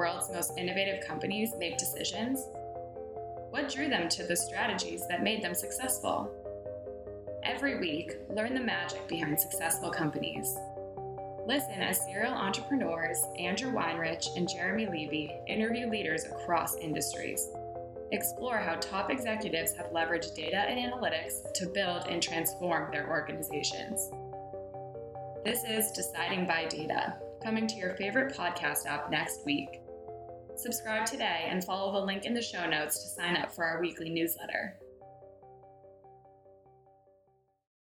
world's most innovative companies make decisions? What drew them to the strategies that made them successful? Every week, learn the magic behind successful companies. Listen as serial entrepreneurs Andrew Weinreich and Jeremy Levy interview leaders across industries. Explore how top executives have leveraged data and analytics to build and transform their organizations. This is Deciding by Data, coming to your favorite podcast app next week. Subscribe today and follow the link in the show notes to sign up for our weekly newsletter.